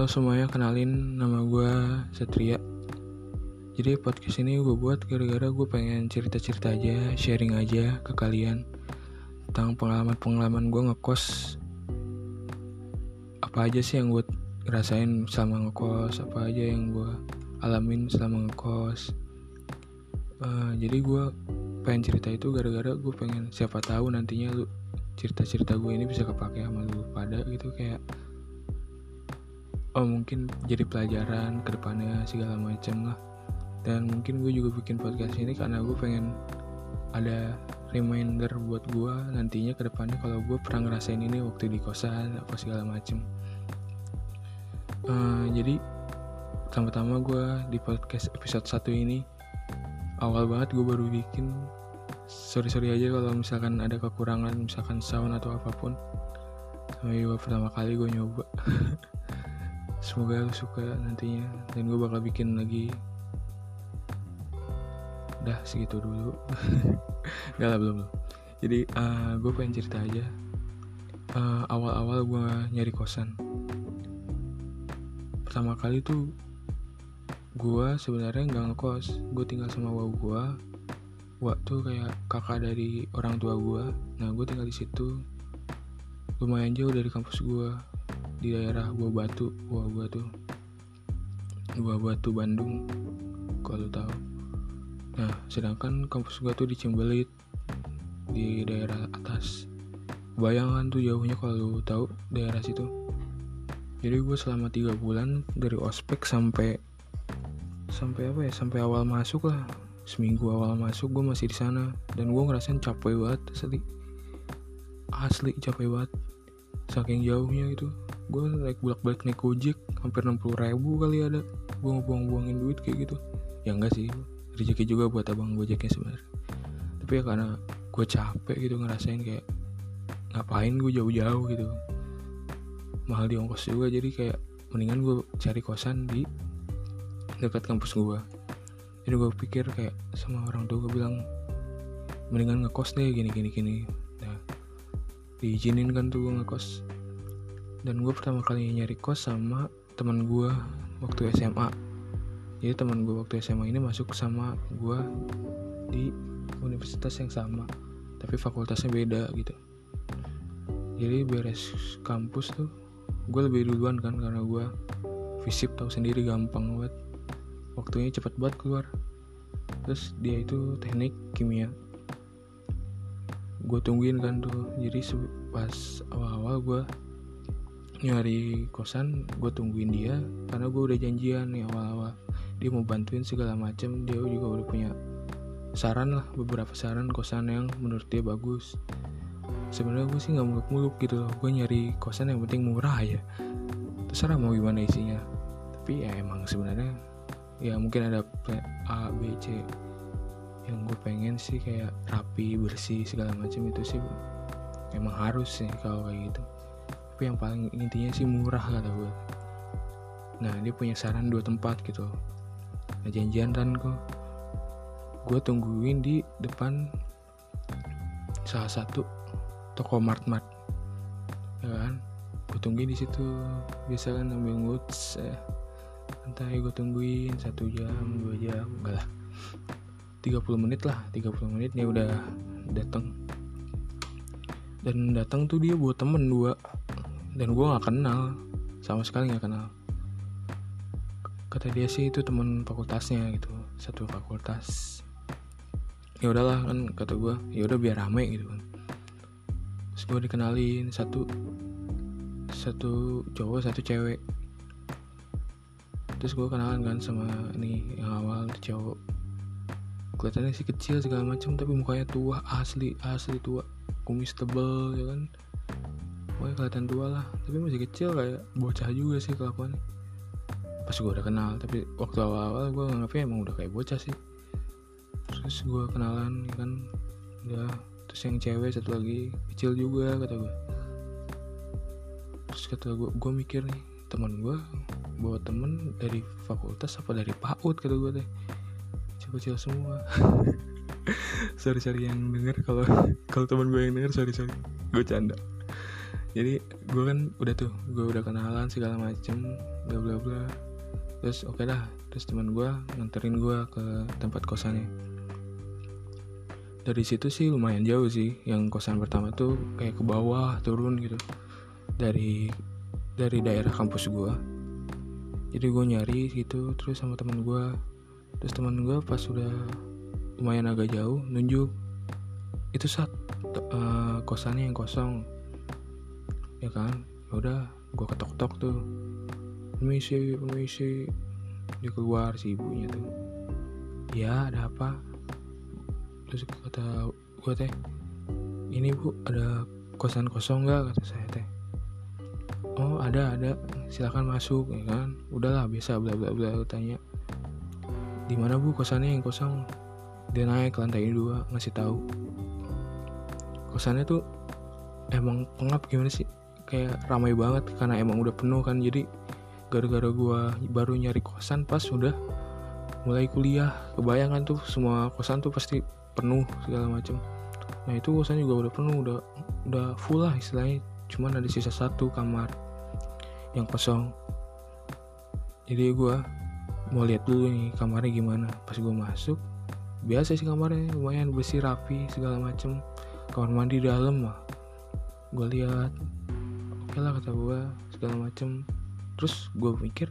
Halo semuanya, kenalin nama gue Satria. Jadi podcast ini gue buat gara-gara gue pengen cerita-cerita aja, sharing aja ke kalian Tentang pengalaman-pengalaman gue ngekos. Apa aja sih yang gue rasain selama ngekos? Apa aja yang gue alamin selama ngekos? Uh, Jadi gue pengen cerita itu gara-gara gue pengen siapa tahu nantinya lu cerita-cerita gue ini bisa kepake sama lu. Pada gitu kayak oh mungkin jadi pelajaran ke depannya segala macam lah. Dan mungkin gue juga bikin podcast ini karena gue pengen ada reminder buat gue nantinya ke depannya kalau gue pernah ngerasain ini waktu di kosan apa segala macem. Uh, jadi pertama-tama gue di podcast episode 1 ini awal banget gue baru bikin. Sorry sorry aja kalau misalkan ada kekurangan misalkan sound atau apa pun. Sama gue pertama kali gue nyoba semoga lu suka nantinya. Dan gue bakal bikin lagi. Udah segitu dulu. Gak lah belum belum. Jadi uh, eh, gue pengen cerita aja. Uh, awal-awal gue nyari kosan. Pertama kali tuh gue sebenarnya nggak ngekos. Gue tinggal sama wau gue waktu kayak kakak dari orang tua gue nah gue tinggal di situ. Lumayan jauh dari kampus gue di daerah Buah Batu Buah Batu Buah Batu Bandung kalau tahu. Nah sedangkan kampus gua tuh di Cimbelit di daerah atas. Bayangan tuh jauhnya kalau tahu daerah situ. Jadi gue selama tiga bulan dari ospek sampai sampai apa ya sampai awal masuk lah. Seminggu awal masuk gue masih di sana. Dan gue ngerasain capek banget asli. Asli capek banget. Saking jauhnya itu gue naik bolak balik naik gojek hampir 60 ribu kali ada. Gue buang buangin duit kayak gitu. Ya enggak sih rezeki juga buat abang gojeknya sebenarnya. Tapi ya karena gue capek gitu ngerasain kayak ngapain gue jauh-jauh gitu. Mahal di ongkos juga jadi kayak mendingan gue cari kosan di dekat kampus gue jadi gue pikir kayak sama orang tua gue bilang mendingan ngekos deh gini gini gini. Nah diizinin kan tuh gue ngekos dan gue pertama kali nyari kos sama teman gue waktu SMA jadi teman gue waktu SMA ini masuk sama gue di universitas yang sama tapi fakultasnya beda gitu. Jadi beres kampus tuh gue lebih duluan kan karena gue visip tahu sendiri gampang banget. Waktunya cepet banget keluar. Terus dia itu teknik kimia. Gue tungguin kan tuh. Jadi pas awal-awal gue nyari kosan gue tungguin dia karena gue udah janjian nih awal-awal. Dia mau bantuin segala macem dia juga udah punya saran lah beberapa saran kosan yang menurut dia bagus. Sebenarnya gue sih nggak muluk-muluk gitu loh gue nyari kosan yang penting murah ya. Terserah mau gimana isinya tapi ya emang sebenarnya ya mungkin ada A B C. Yang gue pengen sih kayak rapi bersih segala macam itu sih emang harus sih kalau kayak gitu tapi yang paling intinya sih murah kata gue nah dia punya saran dua tempat gitu. Nah janjian kan kok. Gue tungguin di depan salah satu toko mart mart. Ya kan? Gue tungguin di situ. Biasa kan ambil nguts eh. entah gue tungguin satu jam dua jam enggak lah. 30 menit lah 30 menit dia udah datang dan datang tuh dia buat temen dua dan gue nggak kenal. Sama sekali nggak kenal. Kata dia sih itu teman fakultasnya gitu. Satu fakultas. Ya udahlah kan kata gue ya udah biar rame gitu kan. Terus gue dikenalin satu satu cowok satu cewek. Terus gue kenalan kan sama ini yang awal itu cowok. Kelihatannya sih kecil segala macam tapi mukanya tua asli asli tua. Kumis tebel ya kan pokoknya kelihatan tua lah. Tapi masih kecil kayak bocah juga sih kelakuannya. Pas gue udah kenal tapi waktu awal-awal gue nganggapnya emang udah kayak bocah sih. Terus gue kenalan kan udah. Terus yang cewek satu lagi kecil juga kata gue terus kata gue gue mikir nih teman gue bawa temen dari fakultas apa dari PAUD kata gue teh. Kecil-kecil semua. Sorry sorry yang denger kalau kalau teman gue yang denger sorry sorry gue canda jadi gue kan udah tuh gue udah kenalan segala macem bla bla bla. Terus oke okay dah. Terus teman gue nganterin gue ke tempat kosannya. Dari situ sih lumayan jauh sih. Yang kosan pertama tuh kayak ke bawah turun gitu. Dari dari daerah kampus gue jadi gue nyari gitu terus sama teman gue terus teman gue pas sudah lumayan agak jauh nunjuk. Itu saat uh, kosannya yang kosong ya kan? Ya udah gue ketok-ketok tuh. Permisi permisi dia keluar si ibunya tuh. Ya ada apa? Terus kata gue teh ini bu ada kosan kosong nggak? kata saya teh. Oh ada ada. Silakan masuk ya kan? Udahlah biasa bla bla bla tanya. Di mana bu kosannya yang kosong? Dia naik ke lantai dua ngasih tahu. Kosannya tuh emang pengap gimana sih kayak ramai banget karena emang udah penuh kan. Jadi gara-gara gua baru nyari kosan pas udah mulai kuliah. Kebayangan tuh semua kosan tuh pasti penuh segala macam nah itu kosan juga udah penuh udah udah full lah istilahnya. Cuman ada sisa satu kamar yang kosong. Jadi gue mau lihat dulu nih kamarnya gimana. Pas gue masuk biasa sih kamarnya lumayan bersih rapi segala macem. Kamar mandi dalam mah. Gue lihat oke lah kata gue segala macem. Terus gue mikir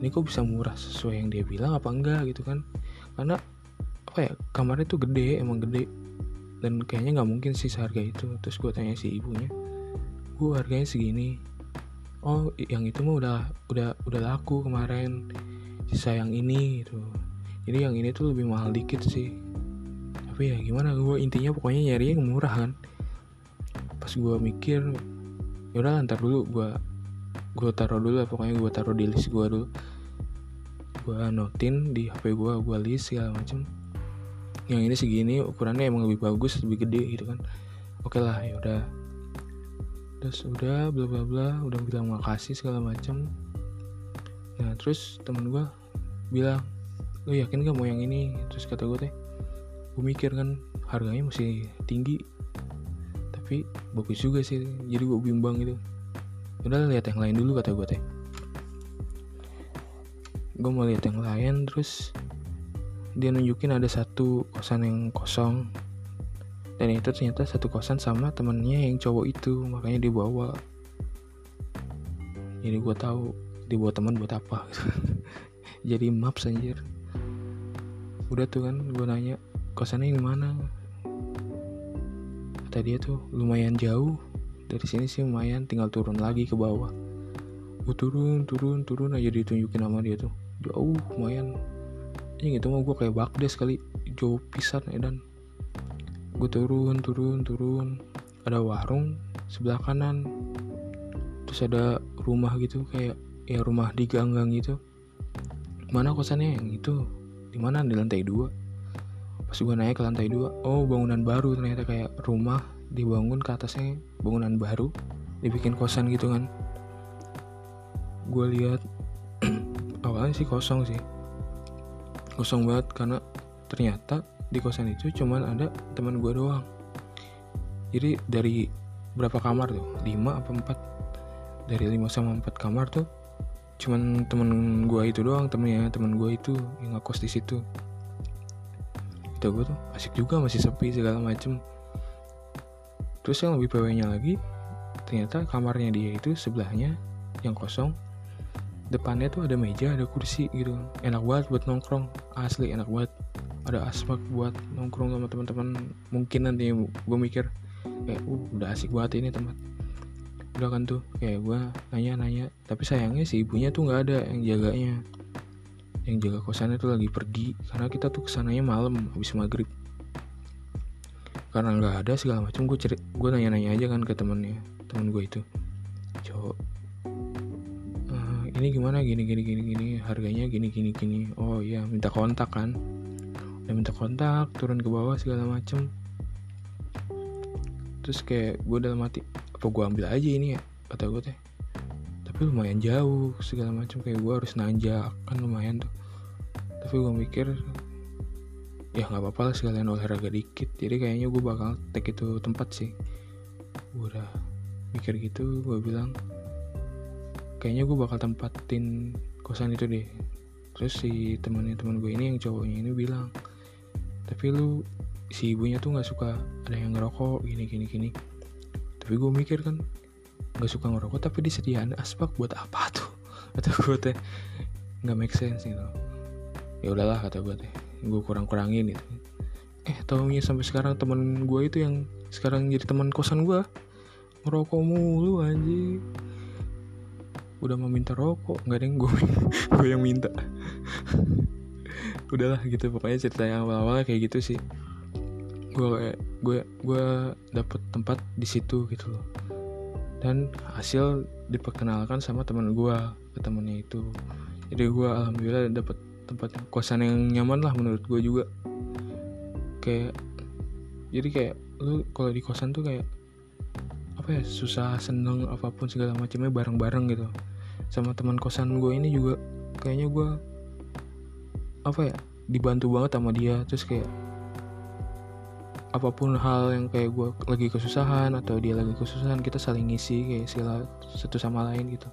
ini kok bisa murah sesuai yang dia bilang apa enggak gitu kan? Karena apa ya kamarnya tuh gede emang gede. Dan kayaknya nggak mungkin sih seharga itu. Terus gue tanya si ibunya bu harganya segini. Oh yang itu mah udah udah udah laku kemarin sisa yang ini gitu. Jadi yang ini tuh lebih mahal dikit sih. Tapi ya gimana gue intinya pokoknya nyari yang murah kan. Pas gue mikir yaudah ntar dulu gue gue taruh dulu lah pokoknya gue taruh di list gue dulu. Gue notin di hp gue gue list segala macem. Yang ini segini ukurannya emang lebih bagus lebih gede gitu kan. Oke lah yaudah. Terus udah bla bla bla udah bilang makasih segala macam nah terus teman gue bilang lo yakin gak mau yang ini? Terus kata gue teh gue mikir kan harganya masih tinggi tapi bagus juga sih jadi gue bimbang gitu. Udah lihat yang lain dulu kata gue teh. Gue mau lihat yang lain terus dia nunjukin ada satu kosan yang kosong. Dan itu ternyata satu kosan sama temennya yang cowok itu makanya dibawa. Jadi gue tahu dibawa teman buat apa. Jadi maps anjir. Udah tuh kan gue nanya kosannya yang mana kata dia tuh lumayan jauh. Dari sini sih lumayan tinggal turun lagi ke bawah. Gue turun turun turun aja ditunjukin sama dia tuh. Jauh lumayan. Ini gitu mau gue kayak bakdes kali jauh pisan dan gue turun turun turun. Ada warung sebelah kanan. Terus ada rumah gitu kayak ya rumah di gang-gang gitu. Mana kosannya? Yang itu. Di mana? Di lantai dua pas gue naik ke lantai dua. Oh bangunan baru ternyata kayak rumah dibangun ke atasnya bangunan baru dibikin kosan gitu kan. Gue lihat awalnya sih kosong sih. Kosong banget karena ternyata di kosan itu cuman ada teman gue doang. Jadi dari berapa kamar tuh? 5 apa 4 dari 5 sama 4 kamar tuh cuman temen gue itu doang temennya temen gue itu yang ngekos di situ itu gue tuh asik juga masih sepi segala macem. Terus yang lebih pw nya lagi ternyata kamarnya dia itu sebelahnya yang kosong. Depannya tuh ada meja ada kursi gitu. Enak banget buat nongkrong asli enak banget. Ada asmak buat nongkrong sama teman-teman mungkin nanti gue mikir kayak uh udah asik banget ini tempat. Udah kan tuh kayak gue nanya-nanya tapi sayangnya si ibunya tuh nggak ada yang jaganya yang jaga kosannya tuh lagi pergi karena kita tuh ke sananya malam habis maghrib. Karena nggak ada segala macam gue cerit gue nanya-nanya aja kan ke temennya temen gue itu. Cowok uh, ini gimana? Gini gini gini gini harganya gini gini gini. Oh iya minta kontak kan. Udah minta kontak turun ke bawah segala macem. Terus kayak gue dalam hati apa gue ambil aja ini ya? Kata gue teh tapi lumayan jauh segala macam. Kayak gue harus nanjak kan lumayan tuh. Tapi gue mikir ya nggak apa-apa lah sekalian olahraga dikit. Jadi kayaknya gue bakal take itu tempat sih. Gue udah mikir gitu gue bilang kayaknya gue bakal tempatin kosan itu deh. Terus si temannya teman gue ini yang cowoknya ini bilang tapi lu si ibunya tuh nggak suka ada yang ngerokok gini gini gini. Tapi gue mikir kan nggak suka ngerokok tapi disediakan asbak buat apa tuh? Kata gue teh nggak make sense gitu. Ya udahlah kata gue teh. Gue kurang kurangin gitu. Eh tahunya sampai sekarang teman gue itu yang sekarang jadi teman kosan gue ngerokok mulu anjing. Udah mau minta rokok nggak ada yang gue gue yang minta. Udahlah gitu pokoknya cerita yang awal-awal kayak gitu sih. Gue gue gue dapet tempat di situ gitu loh dan hasil diperkenalkan sama teman gue ke temennya itu. Jadi gue alhamdulillah dapet tempat kosan yang nyaman lah menurut gue juga. Kayak jadi kayak lu kalau di kosan tuh kayak apa ya susah seneng apa pun segala macamnya bareng-bareng gitu. Sama teman kosan gue ini juga kayaknya gue apa ya dibantu banget sama dia. Terus kayak apa pun hal yang kayak gue lagi kesusahan atau dia lagi kesusahan kita saling ngisi kayak sila satu sama lain gitu.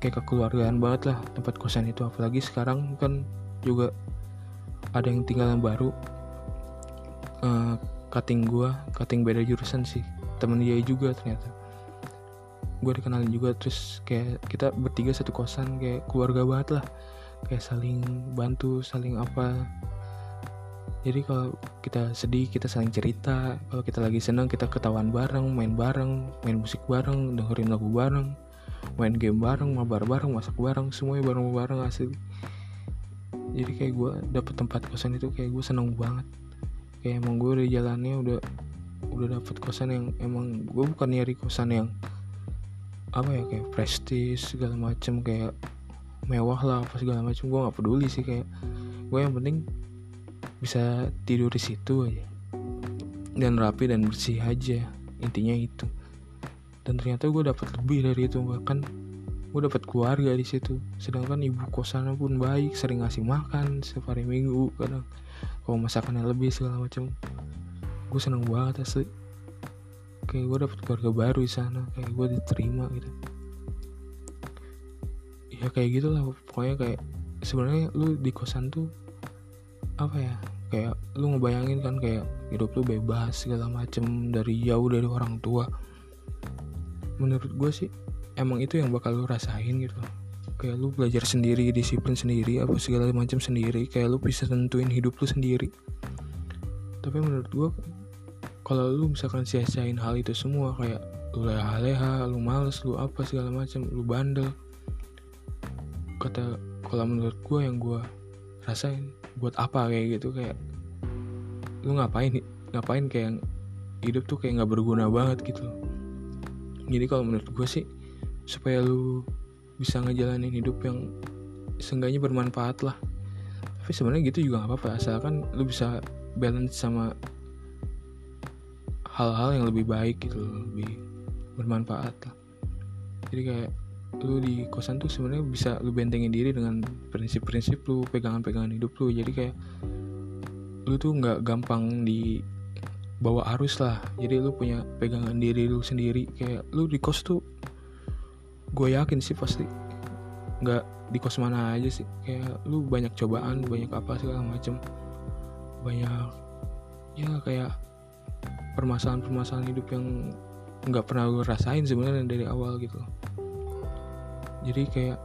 Kayak kekeluargaan banget lah tempat kosan itu. Apalagi sekarang kan juga ada yang tinggal yang baru. Uh, cutting gue cutting beda jurusan sih. Temen dia juga ternyata. Gue dikenalin juga terus kayak kita bertiga satu kosan kayak keluarga banget lah. Kayak saling bantu saling apa jadi kalau kita sedih kita saling cerita. Kalau kita lagi senang kita ketahuan bareng main bareng main musik bareng dengerin lagu bareng main game bareng mabar bareng masak bareng semuanya bareng bareng asli jadi kayak gue dapet tempat kosan itu kayak gue seneng banget. Kayak emang gue di jalannya udah udah dapet kosan yang emang gue bukan nyari kosan yang apa ya kayak prestis segala macem kayak mewah lah apa segala macem. Gue nggak peduli sih kayak gue yang penting bisa tidur di situ aja. Dan rapi dan bersih aja intinya itu. Dan ternyata gue dapat lebih dari itu bahkan gue dapat keluarga di situ. Sedangkan ibu kosan pun baik sering ngasih makan setiap hari minggu kadang. Kalau masakannya lebih segala macam gue seneng banget asli. Kayak gue dapet keluarga baru di sana kayak gue diterima gitu. Ya kayak gitulah pokoknya kayak sebenarnya lu di kosan tuh apa ya kayak lu ngebayangin kan kayak hidup lu bebas segala macem dari jauh dari orang tua menurut gue sih emang itu yang bakal lu rasain gitu kayak lu belajar sendiri disiplin sendiri apa segala macam sendiri kayak lu bisa tentuin hidup lu sendiri tapi menurut gue kalau lu misalkan sia-siain hal itu semua kayak lu leha-leha, lu males, lu apa segala macam, lu bandel. Kata kalau menurut gue yang gue rasain buat apa kayak gitu kayak lu ngapain ngapain kayak hidup tuh kayak nggak berguna banget gitu. Jadi kalau menurut gue sih supaya lu bisa ngejalanin hidup yang seenggaknya bermanfaat lah. Tapi sebenarnya gitu juga nggak apa-apa asalkan lu bisa balance sama hal-hal yang lebih baik gitu lebih bermanfaat lah. Jadi kayak lu di kosan tuh sebenarnya bisa lu bentengin diri dengan prinsip-prinsip lu pegangan-pegangan hidup lu. Jadi kayak lu tuh nggak gampang di bawa arus lah. Jadi lu punya pegangan diri lu sendiri. Kayak lu di kos tuh gue yakin sih pasti nggak di kos mana aja sih. Kayak lu banyak cobaan banyak apa segala macem. Banyak ya kayak permasalahan-permasalahan hidup yang nggak pernah gue rasain sebenarnya dari awal gitu jadi kayak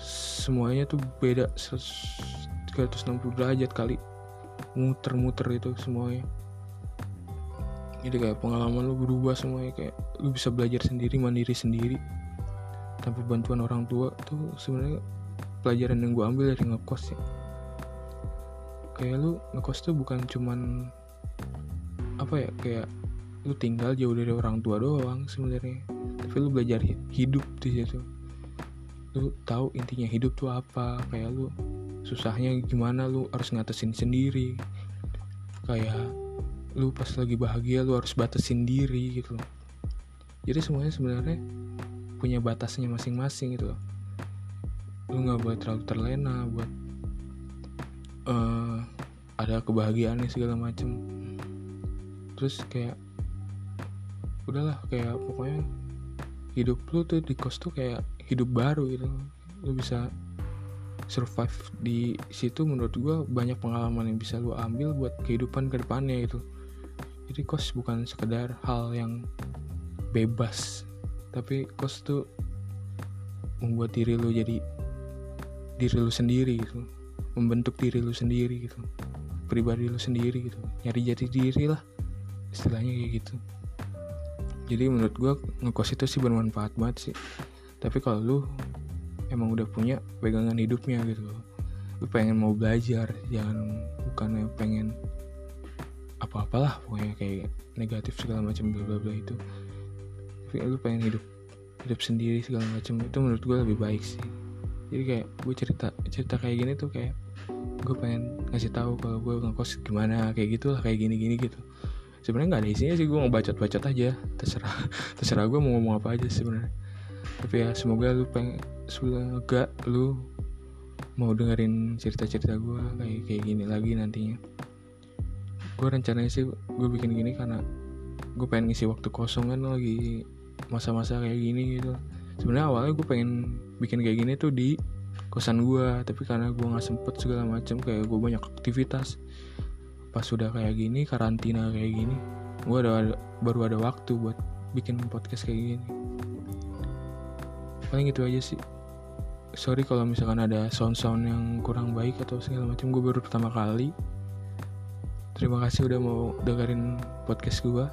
semuanya tuh beda 360 derajat kali. Muter-muter itu semuanya. Jadi kayak pengalaman lu berubah semuanya kayak lu bisa belajar sendiri mandiri sendiri tanpa bantuan orang tua tuh sebenarnya pelajaran yang gue ambil dari ngekos ya kayak lu ngekos tuh bukan cuman apa ya kayak lu tinggal jauh dari orang tua doang sebenarnya. Tapi lu belajar hidup di situ lu tahu intinya hidup tuh apa? Kayak lu susahnya gimana? Lu harus ngatasin sendiri. Kayak lu pas lagi bahagia lu harus batasin diri gitu jadi semuanya sebenarnya punya batasnya masing-masing gitu lu nggak boleh terlalu terlena buat uh, ada kebahagiaan segala macem. Terus kayak udahlah kayak pokoknya hidup lu tuh di kos tuh kayak hidup baru gitu. Lu bisa survive di situ menurut gue banyak pengalaman yang bisa lu ambil buat kehidupan ke depannya itu jadi kos bukan sekedar hal yang bebas tapi kos tuh membuat diri lu jadi diri lu sendiri gitu. Membentuk diri lu sendiri gitu. Pribadi lu sendiri gitu. Nyari jati diri lah istilahnya kayak gitu. Jadi menurut gue ngekos itu sih bermanfaat banget sih tapi kalau lu emang udah punya pegangan hidupnya gitu. Lu pengen mau belajar jangan bukan pengen apa-apalah pokoknya kayak negatif segala macam bla bla bla itu. Tapi lu pengen hidup hidup sendiri segala macam itu menurut gue lebih baik sih. Jadi kayak gue cerita cerita kayak gini tuh kayak gue pengen ngasih tahu kalau gue ngekos gimana kayak gitulah kayak gini gini gitu. Sebenarnya nggak ada isinya sih gue mau bacot bacot aja. Terserah terserah gue mau ngomong apa aja sebenarnya tapi ya semoga lu pengen semoga lu mau dengerin cerita-cerita gue kayak kayak gini lagi nantinya. Gue rencananya sih gue bikin gini karena gue pengen ngisi waktu kosong kan lagi masa-masa kayak gini gitu. Sebenarnya awalnya gue pengen bikin kayak gini tuh di kosan gue tapi karena gue nggak sempet segala macam kayak gue banyak aktivitas. Pas sudah kayak gini karantina kayak gini gue baru ada waktu buat bikin podcast kayak gini paling itu aja sih. Sorry kalau misalkan ada sound-sound yang kurang baik atau segala macam gue baru pertama kali. Terima kasih udah mau dengerin podcast gue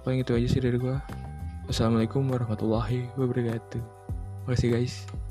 paling itu aja sih dari gue assalamualaikum warahmatullahi wabarakatuh. Makasih guys